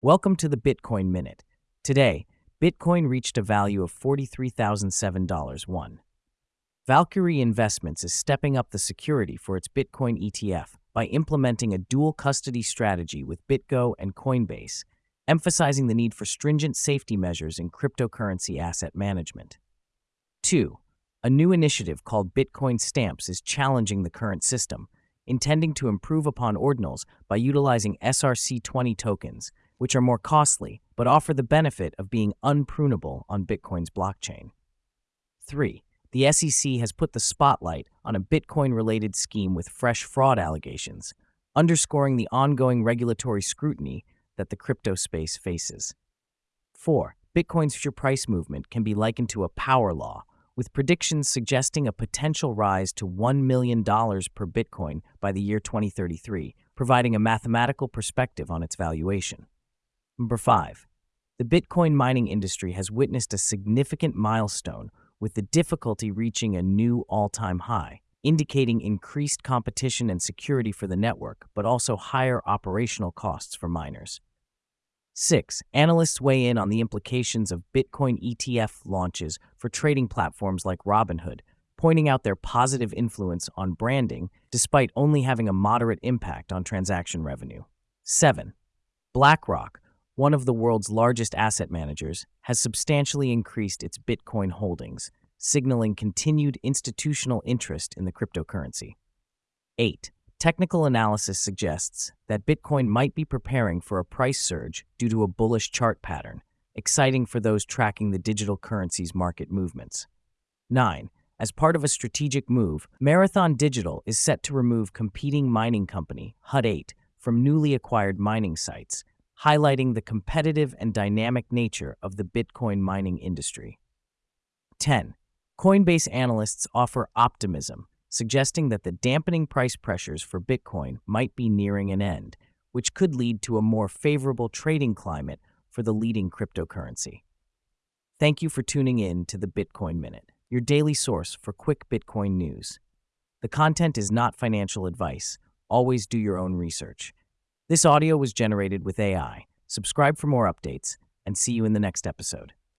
Welcome to the Bitcoin Minute. Today, Bitcoin reached a value of $43,007. One. Valkyrie Investments is stepping up the security for its Bitcoin ETF by implementing a dual custody strategy with BitGo and Coinbase, emphasizing the need for stringent safety measures in cryptocurrency asset management. 2. A new initiative called Bitcoin Stamps is challenging the current system, intending to improve upon ordinals by utilizing SRC20 tokens which are more costly but offer the benefit of being unprunable on Bitcoin's blockchain. 3. The SEC has put the spotlight on a Bitcoin related scheme with fresh fraud allegations, underscoring the ongoing regulatory scrutiny that the crypto space faces. 4. Bitcoin's future price movement can be likened to a power law, with predictions suggesting a potential rise to $1 million per Bitcoin by the year 2033, providing a mathematical perspective on its valuation. Number five, the Bitcoin mining industry has witnessed a significant milestone with the difficulty reaching a new all time high, indicating increased competition and security for the network, but also higher operational costs for miners. 6. Analysts weigh in on the implications of Bitcoin ETF launches for trading platforms like Robinhood, pointing out their positive influence on branding despite only having a moderate impact on transaction revenue. 7. BlackRock, one of the world's largest asset managers, has substantially increased its Bitcoin holdings, signaling continued institutional interest in the cryptocurrency. 8. Technical analysis suggests that Bitcoin might be preparing for a price surge due to a bullish chart pattern, exciting for those tracking the digital currency's market movements. 9. As part of a strategic move, Marathon Digital is set to remove competing mining company, Hut 8, from newly acquired mining sites, highlighting the competitive and dynamic nature of the Bitcoin mining industry. 10. Coinbase analysts offer optimism, suggesting that the dampening price pressures for Bitcoin might be nearing an end, which could lead to a more favorable trading climate for the leading cryptocurrency. Thank you for tuning in to the Bitcoin Minute, your daily source for quick Bitcoin news. The content is not financial advice. Always do your own research. This audio was generated with AI. Subscribe for more updates, and see you in the next episode.